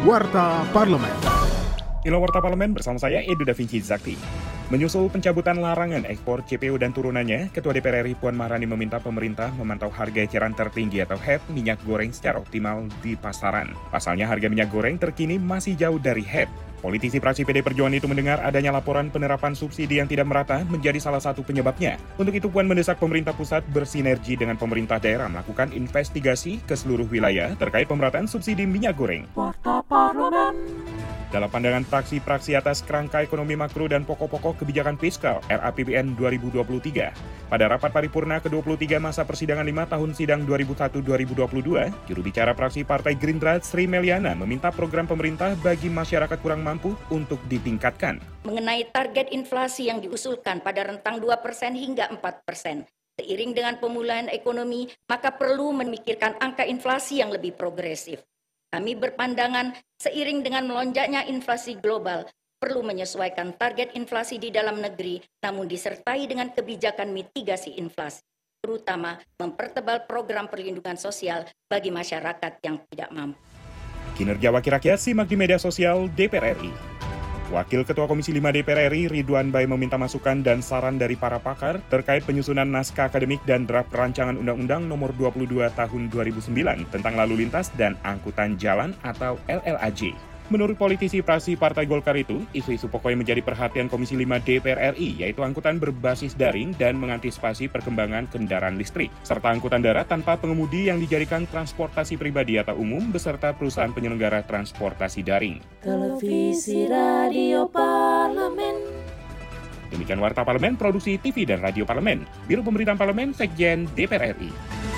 Warta Parlemen. Ilo Warta Parlemen bersama saya Edu Da Vinci Zakti. Menyusul pencabutan larangan ekspor CPO dan turunannya, Ketua DPR RI Puan Maharani meminta pemerintah memantau harga eceran tertinggi atau HEP minyak goreng secara optimal di pasaran. Pasalnya harga minyak goreng terkini masih jauh dari HEP. Politisi praksi PD Perjuangan itu mendengar adanya laporan penerapan subsidi yang tidak merata menjadi salah satu penyebabnya. Untuk itu Puan mendesak pemerintah pusat bersinergi dengan pemerintah daerah melakukan investigasi ke seluruh wilayah terkait pemerataan subsidi minyak goreng. Warta Parlemen. Dalam pandangan fraksi-fraksi atas kerangka ekonomi makro dan pokok-pokok kebijakan fiskal RAPBN 2023, pada rapat paripurna ke-23 masa persidangan 5 tahun sidang 2001-2022, juru bicara fraksi Partai Gerindra Sri Meliana meminta program pemerintah bagi masyarakat kurang mampu untuk ditingkatkan. Mengenai target inflasi yang diusulkan pada rentang 2% hingga 4%, Seiring dengan pemulihan ekonomi, maka perlu memikirkan angka inflasi yang lebih progresif. Kami berpandangan seiring dengan melonjaknya inflasi global, perlu menyesuaikan target inflasi di dalam negeri, namun disertai dengan kebijakan mitigasi inflasi, terutama mempertebal program perlindungan sosial bagi masyarakat yang tidak mampu. Kinerja Wakil Rakyat simak di media sosial DPR RI. Wakil Ketua Komisi 5 DPR RI Ridwan Bay meminta masukan dan saran dari para pakar terkait penyusunan naskah akademik dan draft rancangan Undang-Undang Nomor 22 Tahun 2009 tentang lalu lintas dan angkutan jalan atau LLAJ. Menurut politisi praksi Partai Golkar itu, isu-isu pokok yang menjadi perhatian Komisi 5 DPR RI yaitu angkutan berbasis daring dan mengantisipasi perkembangan kendaraan listrik, serta angkutan darat tanpa pengemudi yang dijadikan transportasi pribadi atau umum beserta perusahaan penyelenggara transportasi daring. Televisi Radio Parlemen. Demikian Warta Parlemen, Produksi TV dan Radio Parlemen, Biro Pemberitaan Parlemen, Sekjen DPR RI.